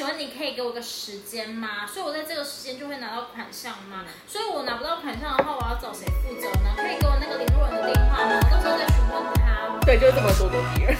请问你可以给我个时间吗？所以我在这个时间就会拿到款项吗？所以我拿不到款项的话，我要找谁负责呢？可以给我那个联络人的电话吗？到时候再询问他。对，就是这么咄咄逼人。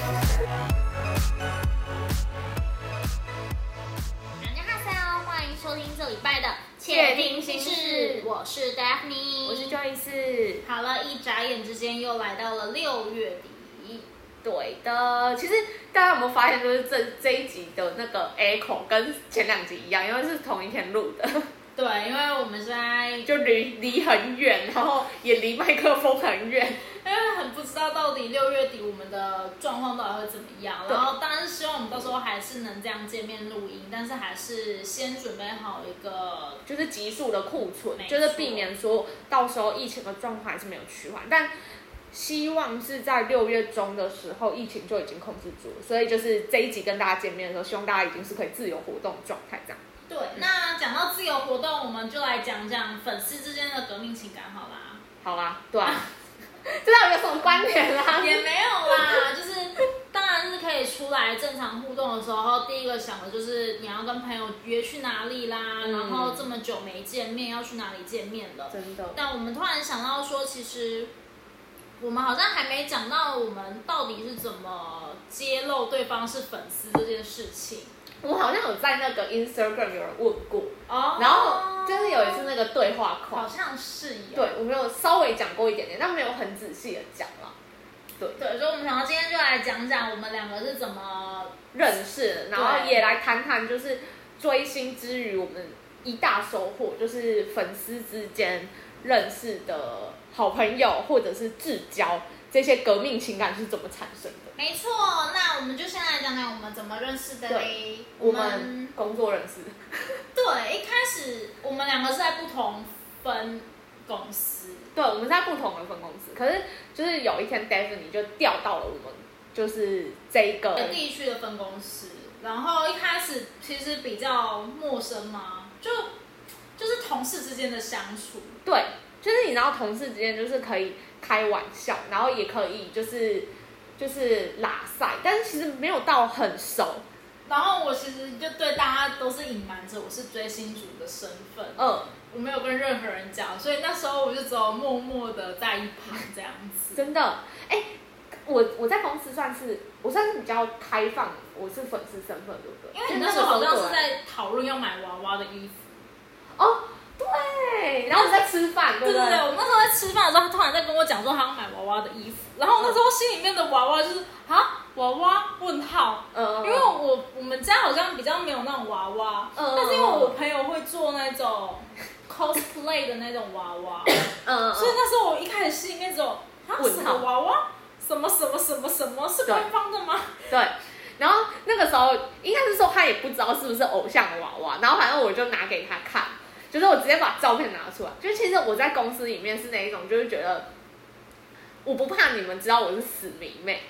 大家好，欢迎收听这礼拜的窃听心事，我是 Daphne，我是 Joyce。好了，一眨眼之间又来到了六月底。对的，其实大家有没有发现，就是这这一集的那个 echo 跟前两集一样，因为是同一天录的。对，因为我们现在 就离离很远，然后也离麦克风很远，因为很不知道到底六月底我们的状况到底会怎么样。然后当然是希望我们到时候还是能这样见面录音，但是还是先准备好一个就是急速的库存，就是避免说到时候疫情的状况还是没有趋缓，但。希望是在六月中的时候，疫情就已经控制住了，所以就是这一集跟大家见面的时候，希望大家已经是可以自由活动的状态，这样。对，那讲到自由活动，我们就来讲讲粉丝之间的革命情感，好啦。好啦，对啊。这到底有什么关联啦？也没有啦，就是当然是可以出来正常互动的时候，第一个想的就是你要跟朋友约去哪里啦，然后这么久没见面，要去哪里见面了？真的。但我们突然想到说，其实。我们好像还没讲到我们到底是怎么揭露对方是粉丝这件事情。我好像有在那个 Instagram 有人问过，哦，然后就是有一次那个对话框，好像是有，对我没有稍微讲过一点点，但没有很仔细的讲了。对。对，所以我们想到今天就来讲讲我们两个是怎么认识，然后也来谈谈就是追星之余我们一大收获，就是粉丝之间认识的。好朋友或者是至交，这些革命情感是怎么产生的？没错，那我们就先来讲讲我们怎么认识的嘞。我们工作认识。对，一开始我们两个是在不同分公司。对，我们在不同的分公司。可是就是有一天 d a v i d 你就调到了我们就是这个地区的分公司。然后一开始其实比较陌生嘛，就就是同事之间的相处。对。就是你知道，同事之间就是可以开玩笑，然后也可以就是就是拉塞，但是其实没有到很熟。然后我其实就对大家都是隐瞒着我是追星族的身份，嗯，我没有跟任何人讲，所以那时候我就只有默默的在一旁这样子。真的，哎，我我在公司算是我算是比较开放，我是粉丝身份，对不对？因为你那时候好像是在讨论要买娃娃的衣服，哦。对，然后我在吃饭，对对？对，我那时候在吃饭的时候，他突然在跟我讲说他要买娃娃的衣服，然后那时候心里面的娃娃就是啊，娃娃？问号，嗯，因为我我们家好像比较没有那种娃娃，嗯，但是因为我朋友会做那种 cosplay 的那种娃娃，嗯，所以那时候我一开始心里面只有啊什么娃娃，什么什么什么什么？是官方的吗？对，然后那个时候应该是说他也不知道是不是偶像的娃娃，然后反正我就拿给他看。就是我直接把照片拿出来，就其实我在公司里面是那一种，就是觉得我不怕你们知道我是死迷妹。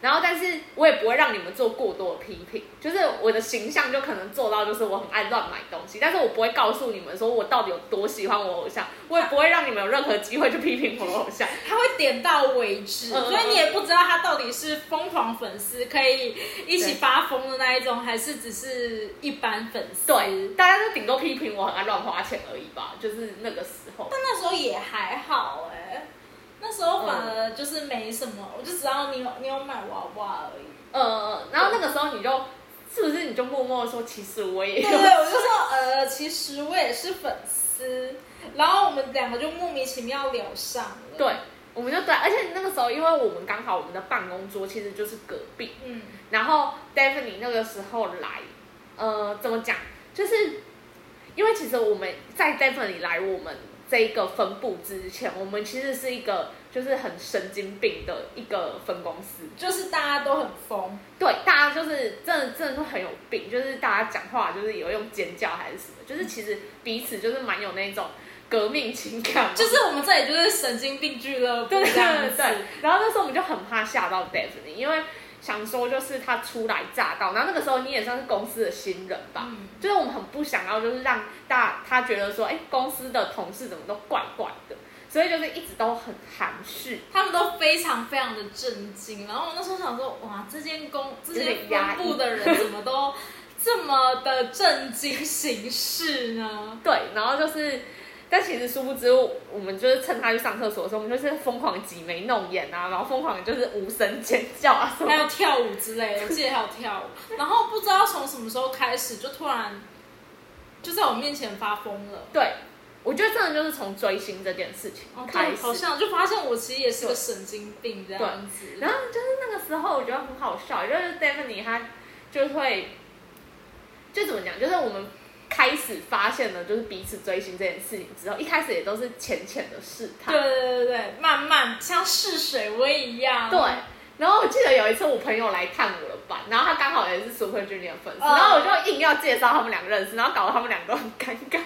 然后，但是我也不会让你们做过多的批评，就是我的形象就可能做到，就是我很爱乱买东西，但是我不会告诉你们说我到底有多喜欢我偶像，我也不会让你们有任何机会去批评我的偶像，他会点到为止，所以你也不知道他到底是疯狂粉丝，可以一起发疯的那一种，还是只是一般粉丝。对，大家都顶多批评我很爱乱花钱而已吧，就是那个时候。但那时候也还好哎。那时候反而就是没什么，我就知道你有你有买娃娃而已。呃，然后那个时候你就是不是你就默默的说，其实我也对，我就说呃，其实我也是粉丝。然后我们两个就莫名其妙聊上了。对，我们就对，而且那个时候因为我们刚好我们的办公桌其实就是隔壁，嗯，然后 Daphne 那个时候来，呃，怎么讲？就是因为其实我们在 Daphne 来我们。这一个分部之前，我们其实是一个就是很神经病的一个分公司，就是大家都很疯，对，大家就是真的真的是很有病，就是大家讲话就是有用尖叫还是什么，就是其实彼此就是蛮有那种革命情感，就是我们这里就是神经病俱乐部这样子。然后那时候我们就很怕吓到 Daphne，因为。想说就是他初来乍到，然后那个时候你也算是公司的新人吧，就是我们很不想要，就是让大他觉得说，哎，公司的同事怎么都怪怪的，所以就是一直都很含蓄，他们都非常非常的震惊。然后我那时候想说，哇，这间公这间分部的人怎么都这么的震惊形式呢？对，然后就是。但其实殊不知，我们就是趁他去上厕所的时候，我们就是疯狂挤眉弄眼啊，然后疯狂就是无声尖叫啊，还有跳舞之类的，我记得还有跳舞。然后不知道从什么时候开始，就突然就在我面前发疯了。对，我觉得真的就是从追星这件事情开始，好像就发现我其实也是个神经病这样子。然后就是那个时候，我觉得很好笑，就是 Stephanie 他就会就怎么讲，就是我们。开始发现了就是彼此追星这件事情之后，一开始也都是浅浅的试探，对对对对慢慢像试水温一样。对，然后我记得有一次我朋友来看我的班，然后他刚好也是 Super Junior 粉丝，然后我就硬要介绍他们两个认识，然后搞得他们两个都很尴尬。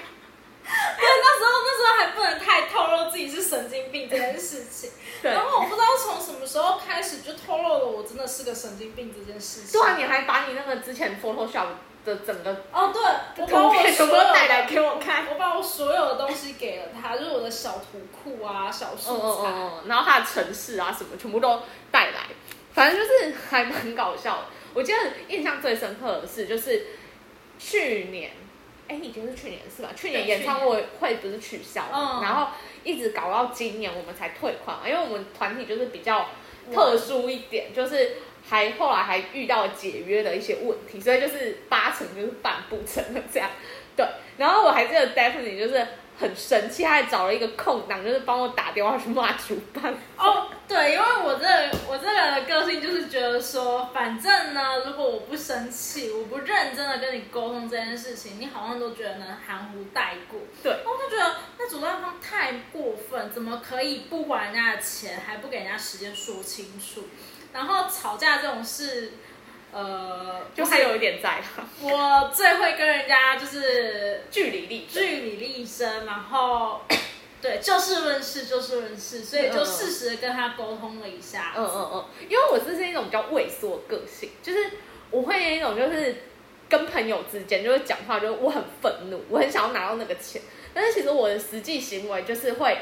对，那时候那时候还不能太透露自己是神经病这件事情。对。然后我不知道从什么时候开始就透露了我真的是个神经病这件事情。对啊，你还把你那个之前 Photoshop。的整个哦，对，我把我所有带来给我看，我把我所有的东西给了他，就是我的小图库啊、小素材，然后他的城市啊什么全部都带来，反正就是还蛮搞笑的。我记得印象最深刻的是，就是去年，哎，已经是去年是吧？去年演唱会会不是取消了，然后一直搞到今年我们才退款，因为我们团体就是比较特殊一点，就是。还后来还遇到解约的一些问题，所以就是八成就是办不成了这样。对，然后我还记得 d e f i n i t e 就是很生气，他还找了一个空档，就是帮我打电话去骂主办。哦，对，因为我这我这个个性就是觉得说，反正呢，如果我不生气，我不认真的跟你沟通这件事情，你好像都觉得能含糊带过。对，我就觉得那主办方太过分，怎么可以不还人家的钱，还不给人家时间说清楚？然后吵架这种事，呃，就还有一点在。我最会跟人家就是据理力据理力争，然后对 就事论事，就事论事，所以就适时的跟他沟通了一下。嗯嗯嗯，因为我这是一种比较畏缩个性，就是我会一种就是跟朋友之间就是讲话，就是我很愤怒，我很想要拿到那个钱，但是其实我的实际行为就是会。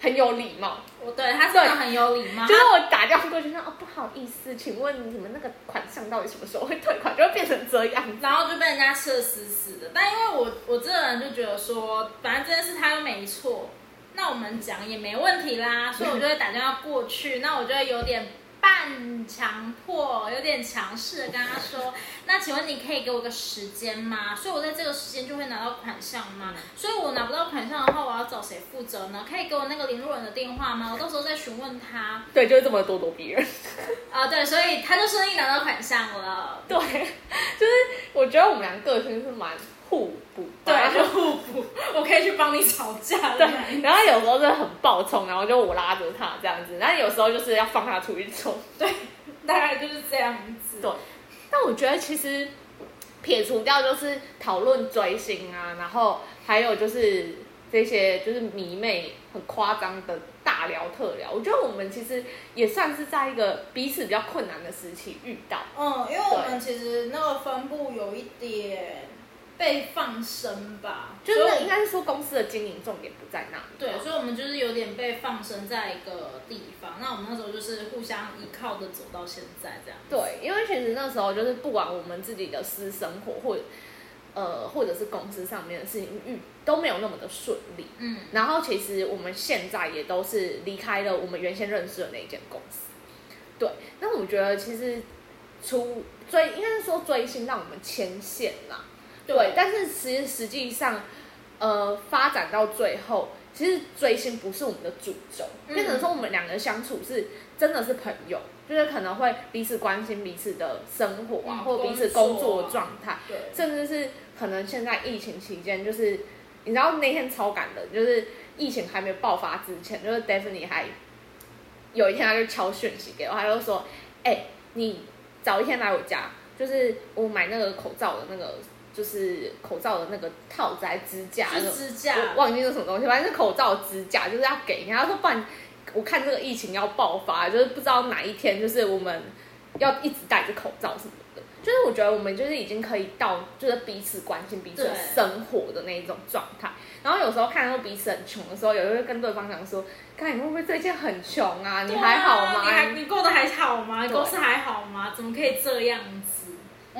很有礼貌，我对他真的很有礼貌。就是我打电话过去说，哦，不好意思，请问你们那个款项到底什么时候会退款？就会变成这样，然后就被人家吃的死死的。但因为我我这个人就觉得说，反正这件事他又没错，那我们讲也没问题啦，所以我就会打电话过去。那我就会有点。半强迫，有点强势的跟他说：“ 那请问你可以给我个时间吗？所以我在这个时间就会拿到款项吗？所以我拿不到款项的话，我要找谁负责呢？可以给我那个联络人的电话吗？我到时候再询问他。”对，就是这么咄咄逼人 啊！对，所以他就顺利拿到款项了。对，就是我觉得我们俩个性是蛮。互补，对，就互补。我可以去帮你吵架，对。然后有时候就很暴冲，然后就我拉着他这样子。然后有时候就是要放他出去冲，对，大概就是这样子。对。但我觉得其实撇除掉就是讨论追星啊，然后还有就是这些就是迷妹很夸张的大聊特聊。我觉得我们其实也算是在一个彼此比较困难的时期遇到。嗯，因为我们其实那个分布有一点。被放生吧，就是应该是说公司的经营重点不在那里。对，所以我们就是有点被放生在一个地方。那我们那时候就是互相依靠的走到现在这样。对，因为其实那时候就是不管我们自己的私生活或呃或者是公司上面的事情遇都没有那么的顺利。嗯。然后其实我们现在也都是离开了我们原先认识的那间公司。对，那我觉得其实出追应该是说追星让我们牵线啦。对，但是其实实际上，呃，发展到最后，其实追星不是我们的主轴，变成说我们两个人相处是真的是朋友，就是可能会彼此关心彼此的生活啊，或彼此工作状态，甚至是可能现在疫情期间，就是你知道那天超感的，就是疫情还没有爆发之前，就是 Daphne 还有一天他就敲讯息给我，他就说：“哎，你早一天来我家，就是我买那个口罩的那个。”就是口罩的那个套在支架，支架，忘记是什么东西，反正是口罩支架，就是要给。然后说，不然我看这个疫情要爆发，就是不知道哪一天，就是我们要一直戴着口罩什么的。就是我觉得我们就是已经可以到，就是彼此关心彼此生活的那一种状态。然后有时候看到彼此很穷的时候，有时候会跟对方讲说：“看你会不会最近很穷啊？你还好吗？你还你过得还好吗？你公司还好吗？怎么可以这样子？”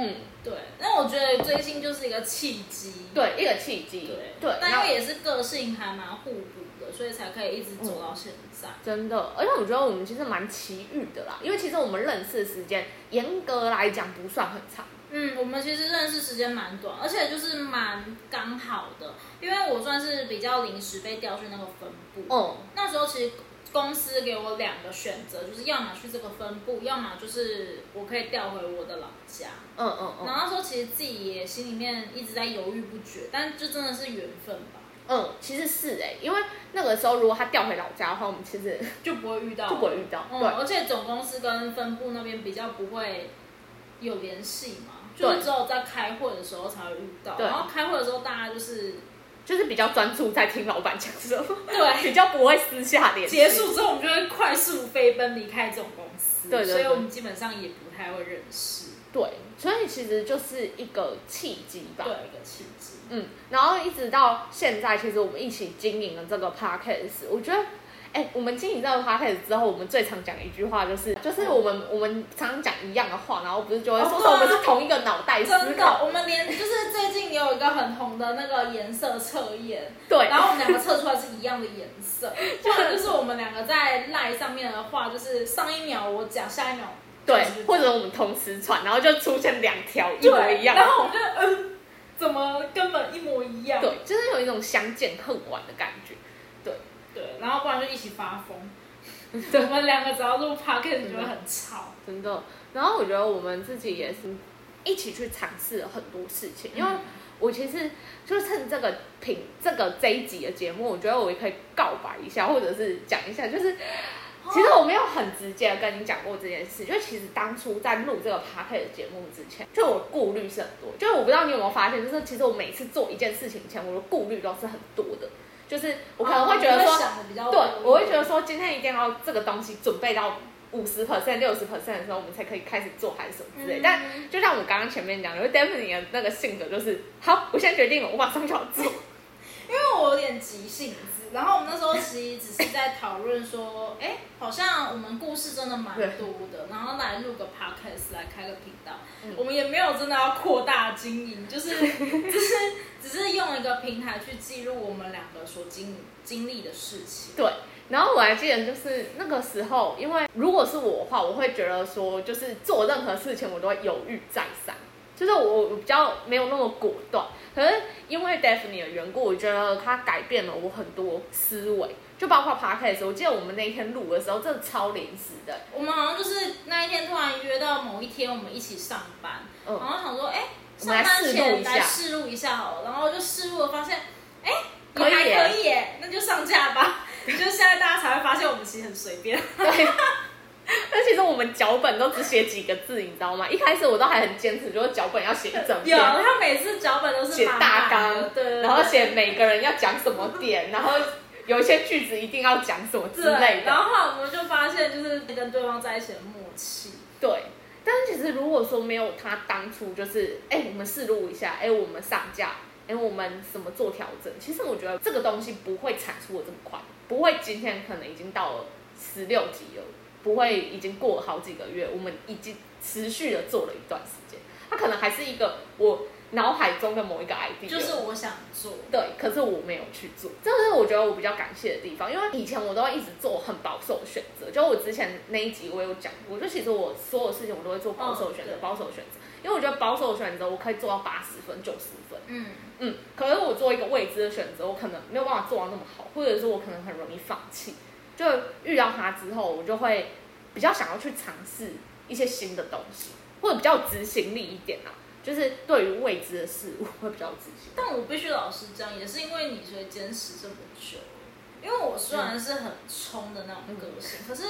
嗯嗯，对。那我觉得追星就是一个契机，对，一个契机，对对。那因为也是个性还蛮互补的，所以才可以一直走到现在。真的，而且我觉得我们其实蛮奇遇的啦，因为其实我们认识时间严格来讲不算很长。嗯，我们其实认识时间蛮短，而且就是蛮刚好的，因为我算是比较临时被调去那个分部。哦。那时候其实。公司给我两个选择，就是要么去这个分部，要么就是我可以调回我的老家。嗯嗯嗯。然后说，其实自己也心里面一直在犹豫不决，但就真的是缘分吧。嗯，其实是哎，因为那个时候如果他调回老家的话，我们其实 就不会遇到，就不会遇到。对，而且总公司跟分部那边比较不会有联系嘛，就只有在开会的时候才会遇到。然后开会的时候，大家就是。就是比较专注在听老板讲什么，对，比较不会私下联系。结束之后，我们就会快速飞奔离开这种公司，对，所以我们基本上也不太会认识。对，所以其实就是一个契机吧，对，一个契机。嗯，然后一直到现在，其实我们一起经营了这个 podcast，我觉得。哎，我们经营这个 podcast 之后，我们最常讲的一句话就是，就是我们我们常常讲一样的话，然后不是就会说说我们是同一个脑袋思考。我们连就是最近有一个很红的那个颜色测验，对，然后我们两个测出来是一样的颜色，或者就是我们两个在赖上面的话，就是上一秒我讲，下一秒对，或者我们同时传，然后就出现两条一模一样，然后我就嗯，怎么根本一模一样？对，就是有一种相见恨晚的感觉。对，然后不然就一起发疯。我们两个只要录 podcast 就会很吵，真的。然后我觉得我们自己也是一起去尝试很多事情，因为我其实就趁这个品这个这一集的节目，我觉得我也可以告白一下，或者是讲一下，就是其实我没有很直接的跟你讲过这件事，就其实当初在录这个 podcast 节目之前，就我顾虑是很多，就是我不知道你有没有发现，就是其实我每次做一件事情前，我的顾虑都是很多的。就是我可能会觉得说，对，我会觉得说今天一定要这个东西准备到五十 percent、六十 percent 的时候，我们才可以开始做还是什么之类。但就像我刚刚前面讲，因为 Daphne 的那个性格就是，好，我现在决定了，我马上就要做。因为我有点急性子，然后我们那时候其实只是在讨论说，哎，好像我们故事真的蛮多的，然后来录个 podcast 来开个频道，我们也没有真的要扩大经营，就是 就是只是用一个平台去记录我们两个所经经历的事情。对，然后我还记得就是那个时候，因为如果是我的话，我会觉得说，就是做任何事情我都会犹豫再三，就是我我比较没有那么果断。可是因为 Daphne 的缘故，我觉得他改变了我很多思维，就包括 podcast。我记得我们那一天录的时候，真的超临时的。我们好像就是那一天突然约到某一天，我们一起上班，然后想说，哎，上班前来试录一下好了，然后就试录了，发现，哎，也还可以，那就上架吧。就现在大家才会发现，我们其实很随便。但其实我们脚本都只写几个字，你知道吗？一开始我都还很坚持，就是脚本要写一整篇。有，他每次脚本都是写大纲，对，然后写每个人要讲什么点，然后有一些句子一定要讲什么之类的。然后我们就发现，就是跟对方在一起的默契。对，但是其实如果说没有他当初就是，哎，我们试录一下，哎，我们上架，哎，我们什么做调整，其实我觉得这个东西不会产出的这么快，不会今天可能已经到了十六集了。不会，已经过了好几个月，我们已经持续的做了一段时间。它可能还是一个我脑海中的某一个 idea，就是我想做，对，可是我没有去做，这是我觉得我比较感谢的地方。因为以前我都会一直做很保守的选择，就我之前那一集我有讲过，就其实我所有事情我都会做保守选择，保守选择，因为我觉得保守选择我可以做到八十分、九十分，嗯嗯，可是我做一个未知的选择，我可能没有办法做到那么好，或者是我可能很容易放弃。就遇到他之后，我就会比较想要去尝试一些新的东西，或者比较执行力一点啊。就是对于未知的事物会比较执行。但我必须老实讲，也是因为你所以坚持这么久。因为我虽然是很冲的那种个性，可是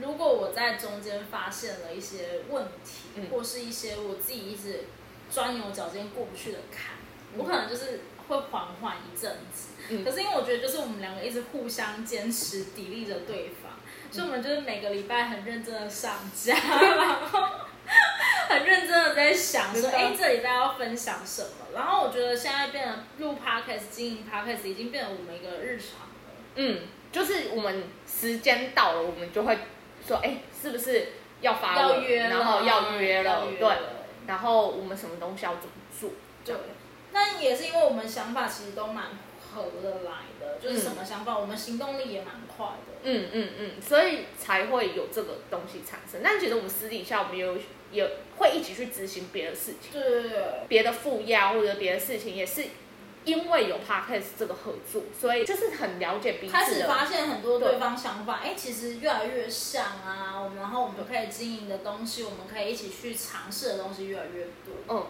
如果我在中间发现了一些问题，或是一些我自己一直钻牛角尖过不去的坎，我可能就是会缓缓一阵子。可是因为我觉得，就是我们两个一直互相坚持砥砺着对方，所以我们就是每个礼拜很认真的上架，然后很认真的在想说，哎，这礼拜要分享什么？然后我觉得现在变得录 podcast、经营 podcast 已经变成我们一个日常了。嗯，就是我们时间到了，我们就会说，哎，是不是要发要约，然后要约了？对。然后我们什么东西要怎么做？对，那也是因为我们想法其实都蛮合得来的，就是什么想法，我们行动力也蛮快的。嗯嗯嗯，所以才会有这个东西产生。但其实我们私底下，我们有也会一起去执行别的事情，对对对，别的副业或者别的事情也是。因为有 podcast 这个合作，所以就是很了解彼此。开始发现很多对方想法，哎，其实越来越像啊。我们然后我们可以经营的东西，我们可以一起去尝试的东西越来越多。嗯。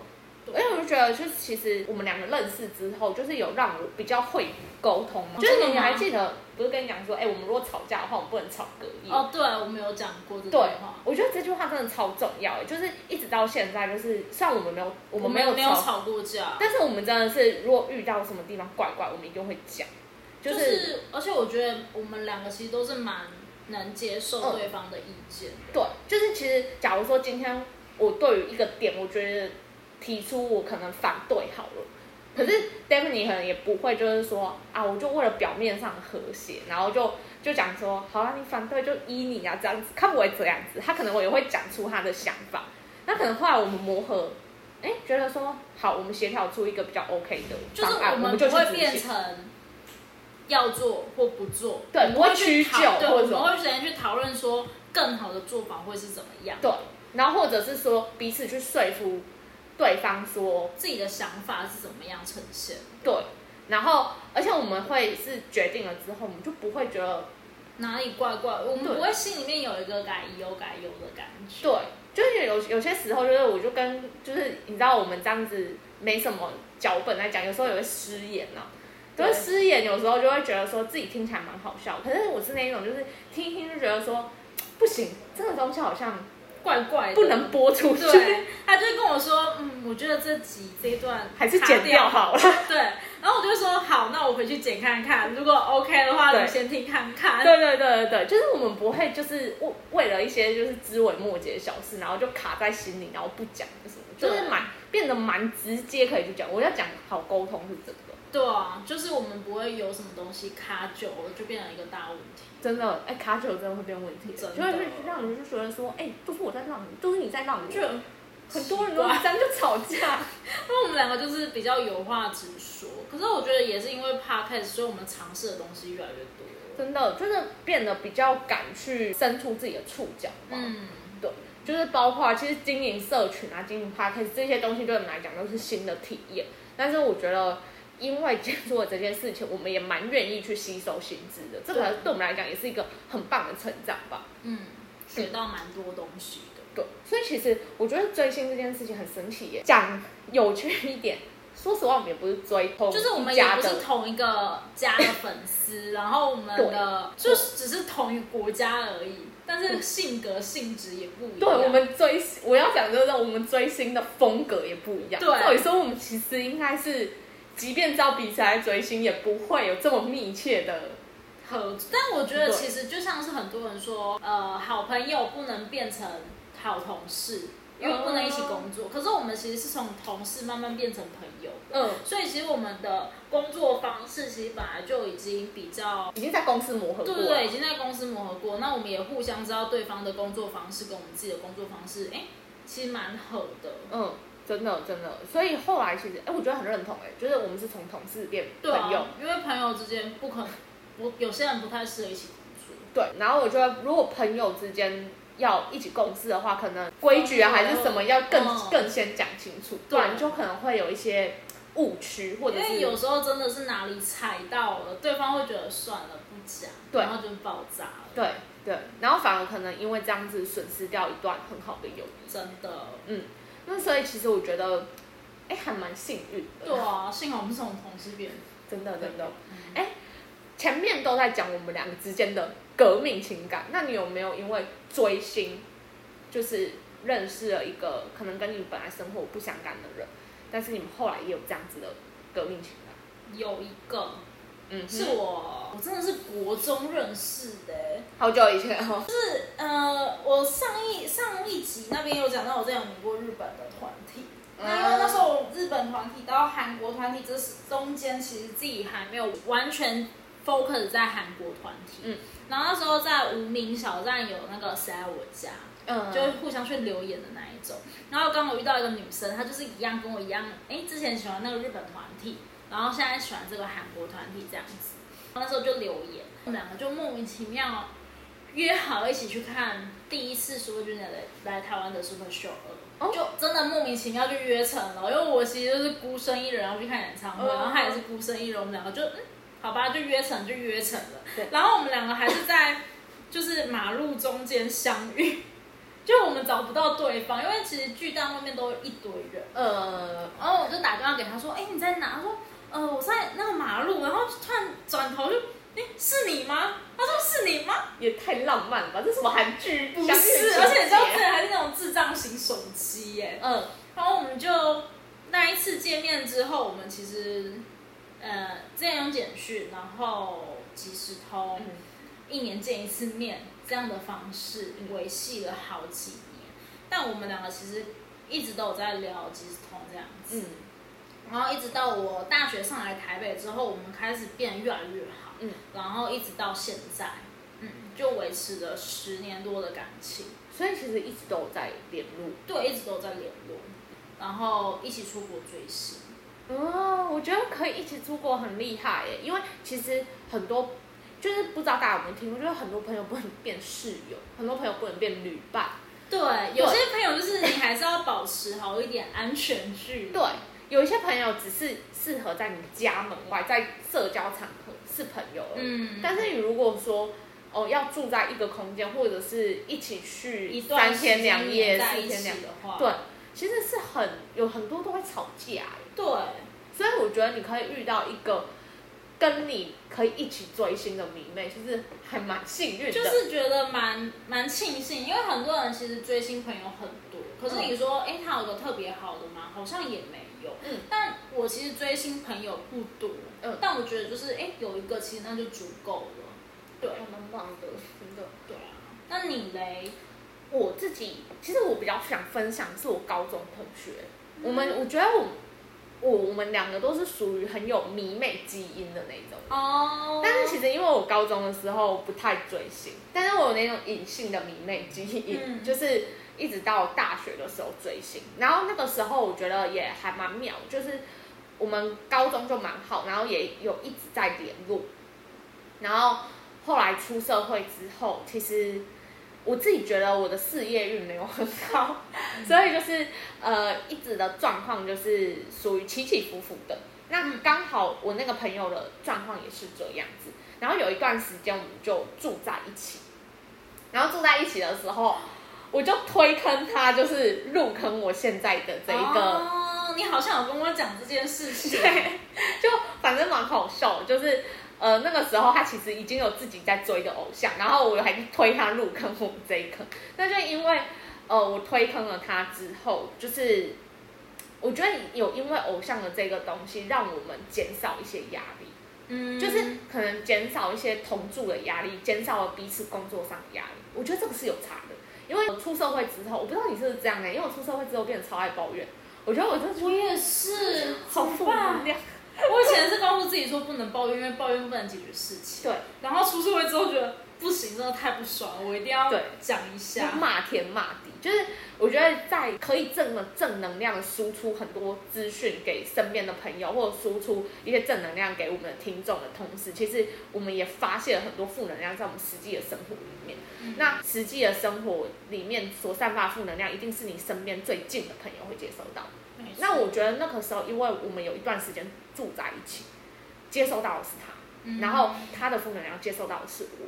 因为我就觉得，就是其实我们两个认识之后，就是有让我比较会沟通嘛。就是你还记得，不是跟你讲说，哎，我们如果吵架的话，我们不能吵隔夜。哦，对，我们有讲过这句话。我觉得这句话真的超重要，就是一直到现在，就是虽然我们没有，我们没有没有吵过架，但是我们真的是，如果遇到什么地方怪怪，我们一定会讲。就是，而且我觉得我们两个其实都是蛮能接受对方的意见。对，就是其实，假如说今天我对于一个点，我觉得。提出我可能反对好了，可是 David 可能也不会，就是说啊，我就为了表面上和谐，然后就就讲说，好了，你反对就依你啊，这样子，他不会这样子，他可能我也会讲出他的想法。那可能后来我们磨合，哎，觉得说好，我们协调出一个比较 OK 的就是，我们就会变成要做或不做，对，不会屈就，对，我们会先去讨论说更好的做法会是怎么样，对，然后或者是说彼此去说服。对方说自己的想法是怎么样呈现？对，然后而且我们会是决定了之后，我们就不会觉得哪里怪怪，我们不会心里面有一个改有改有的感觉。对，就是有有些时候，就是我就跟就是你知道我们这样子没什么脚本来讲，有时候也会失言呢。就是失言，有时候就会觉得说自己听起来蛮好笑，可是我是那一种，就是听一听就觉得说 不行，这个东西好像。怪怪的，不能播出去。他就跟我说：“嗯，我觉得这集这一段还是剪掉好了。”对，然后我就说：“好，那我回去剪看看，如果 OK 的话，你先听看看。”对对对对对，就是我们不会就是为为了一些就是枝微末节的小事，然后就卡在心里，然后不讲什么，就是蛮变得蛮直接，可以去讲。我要讲好沟通是这个。对啊，就是我们不会有什么东西卡久了，就变成一个大问题。真的，哎，卡久真的会变问题，就会让人就觉得说，哎，都是我在让你，都是你在让你，就很多人都这样就吵架。那我们两个就是比较有话直说，可是我觉得也是因为怕开始，所以我们尝试的东西越来越多。真的，就是变得比较敢去伸出自己的触角。嗯，对，就是包括其实经营社群啊，经营 p a r k 这些东西对我们来讲都是新的体验。但是我觉得。因为接触了这件事情，我们也蛮愿意去吸收新知的。这个对我们来讲也是一个很棒的成长吧。嗯，学到蛮多东西的。对，所以其实我觉得追星这件事情很神奇耶。讲有趣一点，说实话，我们也不是追同就是我们也不是同一个家的粉丝，然后我们的就只是同一个国家而已，但是性格性质也不一样。对，我们追我要讲就是我们追星的风格也不一样。对，所以说我们其实应该是。即便照彼此来追星，也不会有这么密切的合。但我觉得其实就像是很多人说，呃，好朋友不能变成好同事，因为不能一起工作。可是我们其实是从同事慢慢变成朋友。嗯。所以其实我们的工作方式其实本来就已经比较，已经在公司磨合过。对对对，已经在公司磨合过。那我们也互相知道对方的工作方式跟我们自己的工作方式，哎，其实蛮合的。嗯。真的真的，所以后来其实，哎，我觉得很认同，哎，就是我们是从同事变朋友，因为朋友之间不可能，我有些人不太适合一起工作。对，然后我觉得如果朋友之间要一起共事的话，可能规矩啊还是什么要更更先讲清楚，不然就可能会有一些误区，或者是有时候真的是哪里踩到了，对方会觉得算了不讲，然后就爆炸了。对对，然后反而可能因为这样子损失掉一段很好的友谊。真的，嗯。那所以其实我觉得，哎，还蛮幸运的。对啊，幸好我们是从同事变，真的真的。哎，前面都在讲我们两个之间的革命情感，那你有没有因为追星，就是认识了一个可能跟你本来生活不相干的人，但是你们后来也有这样子的革命情感？有一个。嗯，是我，我真的是国中认识的，好久以前哦。就。是呃，我上一上一集那边有讲到，我在有过日本的团体。那因为那时候日本团体到韩国团体，这是中间其实自己还没有完全 focus 在韩国团体。嗯。然后那时候在无名小站有那个谁来我家，嗯，就会互相去留言的那一种。然后刚好遇到一个女生，她就是一样跟我一样，哎，之前喜欢那个日本团体，然后现在喜欢这个韩国团体这样子。那时候就留言，我们两个就莫名其妙约好一起去看第一次苏俊来来台湾的 Super Show 就真的莫名其妙就约成了。因为我其实就是孤身一人然后去看演唱会，然后他也是孤身一人，我们两个就嗯，好吧，就约成就约成了。然后我们两个还是在就是马路中间相遇，就我们找不到对方，因为其实巨蛋外面都一堆人。呃，然后我就打电话给他说：“哎，你在哪？”他说。呃，我在那个马路，然后突然转头就，哎，是你吗？他说是你吗？也太浪漫了吧！这什么韩剧？不是，而且你知道，这还是那种智障型手机耶。嗯。然后我们就那一次见面之后，我们其实呃，之前用简讯，然后即时通，一年见一次面这样的方式维系了好几年。但我们两个其实一直都有在聊即时通这样子。嗯。然后一直到我大学上来台北之后，我们开始变越来越好，嗯，然后一直到现在，嗯，就维持了十年多的感情，所以其实一直都有在联络，对，一直都在联络，然后一起出国追星，哦，我觉得可以一起出国很厉害耶，因为其实很多就是不知道大家有没有听过，就是很多朋友不能变室友，很多朋友不能变旅伴，对，有些朋友就是你还是要保持好一点安全距离，对。有一些朋友只是适合在你家门外，在社交场合是朋友而已。但是你如果说哦要住在一个空间，或者是一起去三天两夜、四天两的话，对，其实是很有很多都会吵架。对，所以我觉得你可以遇到一个跟你可以一起追星的迷妹，其实还蛮幸运的。就是觉得蛮蛮庆幸，因为很多人其实追星朋友很多，可是你说哎他有个特别好的吗？好像也没有。嗯，但我其实追星朋友不多，嗯，但我觉得就是哎，有一个其实那就足够了，对，蛮棒的，真的，对啊。那你嘞？我自己其实我比较想分享是我高中同学，我们我觉得我我我们两个都是属于很有迷妹基因的那种哦。但是其实因为我高中的时候不太追星，但是我有那种隐性的迷妹基因，就是。一直到大学的时候追星，然后那个时候我觉得也还蛮妙，就是我们高中就蛮好，然后也有一直在联络，然后后来出社会之后，其实我自己觉得我的事业运没有很好，所以就是呃一直的状况就是属于起起伏伏的。那刚好我那个朋友的状况也是这样子，然后有一段时间我们就住在一起，然后住在一起的时候。我就推坑他，就是入坑我现在的这一个。哦，你好像有跟我讲这件事情。对，就反正蛮好笑，就是呃那个时候他其实已经有自己在追的偶像，然后我还推他入坑我们这一坑。那就因为呃我推坑了他之后，就是我觉得有因为偶像的这个东西，让我们减少一些压力。嗯，就是可能减少一些同住的压力，减少了彼此工作上的压力。我觉得这个是有差的。因为我出社会之后，我不知道你是不是这样的，因为我出社会之后变得超爱抱怨。我觉得我这我也是，好负能量。我以前是告诉自己说不能抱怨，因为抱怨不能解决事情。对。然后出社会之后觉得不行，真的太不爽了，我一定要讲一下，骂天骂地。就是我觉得在可以正的正能量输出很多资讯给身边的朋友，或者输出一些正能量给我们的听众的同时，其实我们也发现了很多负能量在我们实际的生活里面。那实际的生活里面所散发负能量，一定是你身边最近的朋友会接收到。那我觉得那个时候，因为我们有一段时间住在一起，接收到的是他，然后他的负能量接收到的是我。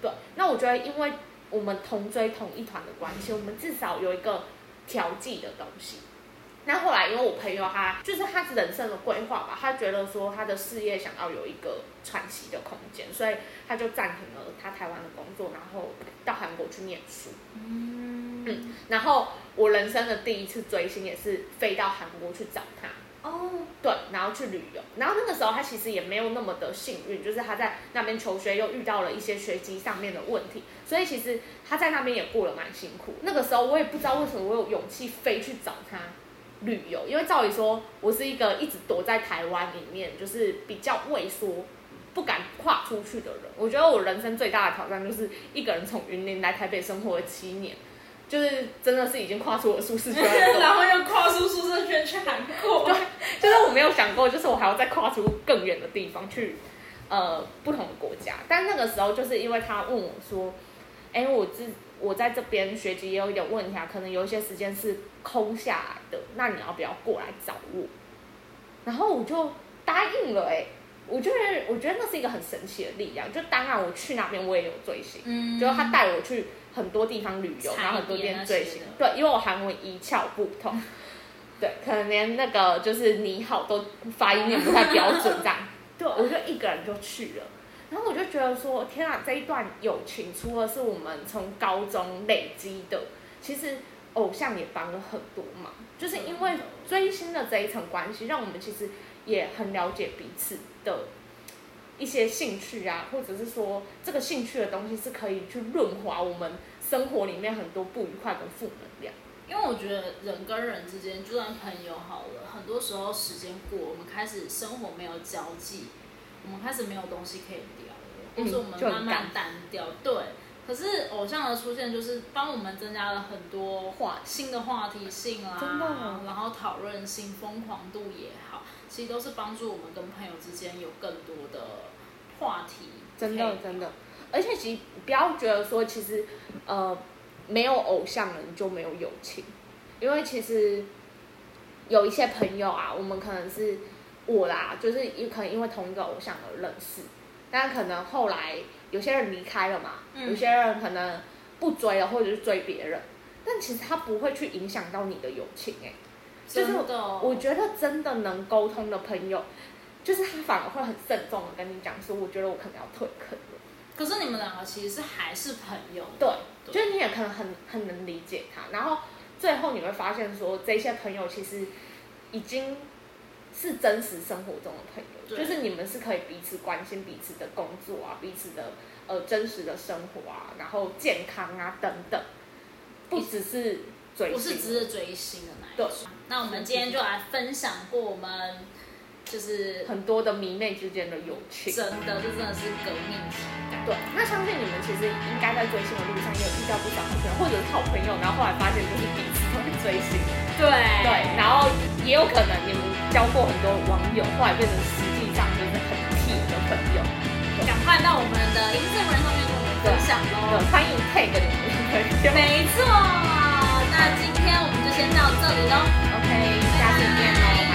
对，那我觉得因为。我们同追同一团的关系，我们至少有一个调剂的东西。那后来，因为我朋友他就是他人生的规划吧，他觉得说他的事业想要有一个喘息的空间，所以他就暂停了他台湾的工作，然后到韩国去念书。嗯，然后我人生的第一次追星也是飞到韩国去找他。哦，对，然后去旅游，然后那个时候他其实也没有那么的幸运，就是他在那边求学又遇到了一些学籍上面的问题，所以其实他在那边也过了蛮辛苦。那个时候我也不知道为什么我有勇气飞去找他旅游，因为照理说我是一个一直躲在台湾里面，就是比较畏缩、不敢跨出去的人。我觉得我人生最大的挑战就是一个人从云林来台北生活了七年。就是真的是已经跨出我舒适圈，然后又跨出舒适圈去韩国。对，就是我没有想过，就是我还要再跨出更远的地方去，呃，不同的国家。但那个时候就是因为他问我说，哎，我自我在这边学籍也有一点问题啊，可能有一些时间是空下来的，那你要不要过来找我？然后我就答应了，哎。我觉得，我觉得那是一个很神奇的力量。就当然我去那边，我也有追星，嗯，就是他带我去很多地方旅游，然后很多店追星。对，因为我韩文一窍不通，对，可能连那个就是你好都发音也不太标准这样。对，我就一个人就去了，然后我就觉得说，天啊，这一段友情除了是我们从高中累积的，其实偶像也帮了很多忙，就是因为追星的这一层关系，让我们其实。也很了解彼此的一些兴趣啊，或者是说这个兴趣的东西是可以去润滑我们生活里面很多不愉快跟负能量。因为我觉得人跟人之间，就算朋友好了，很多时候时间过，我们开始生活没有交际，我们开始没有东西可以聊了，或者我们慢慢单调。对。可是偶像的出现，就是帮我们增加了很多话新的话题性啊，然后讨论性、疯狂度也好。其实都是帮助我们跟朋友之间有更多的话题，真的真的。而且其实不要觉得说，其实呃没有偶像人就没有友情，因为其实有一些朋友啊，我们可能是我啦，就是也可能因为同一个偶像而认识，但可能后来有些人离开了嘛，有些人可能不追了，或者是追别人，但其实他不会去影响到你的友情哎。就是我觉得真的能沟通的朋友，就是他反而会很慎重的跟你讲说，我觉得我可能要退坑了。可是你们两个其实是还是朋友，对，就是你也可能很很能理解他。然后最后你会发现说，这些朋友其实已经是真实生活中的朋友，就是你们是可以彼此关心彼此的工作啊，彼此的呃真实的生活啊，然后健康啊等等，不只是。不是只是追星的那一种。那我们今天就来分享过我们就是很多的迷妹之间的友情，真的，这真的是革命情感。对，那相信你们其实应该在追星的路上也有遇到不少朋友，或者是好朋友，然后后来发现就是彼此都在追星。对对，然后也有可能你们交过很多网友，后来变成实际上就是很铁的朋友。赶快到我们的音视文上面跟我们分享喽！欢迎 tag 你们朋友。没错。那今天我们就先到这里喽，OK，下次见喽。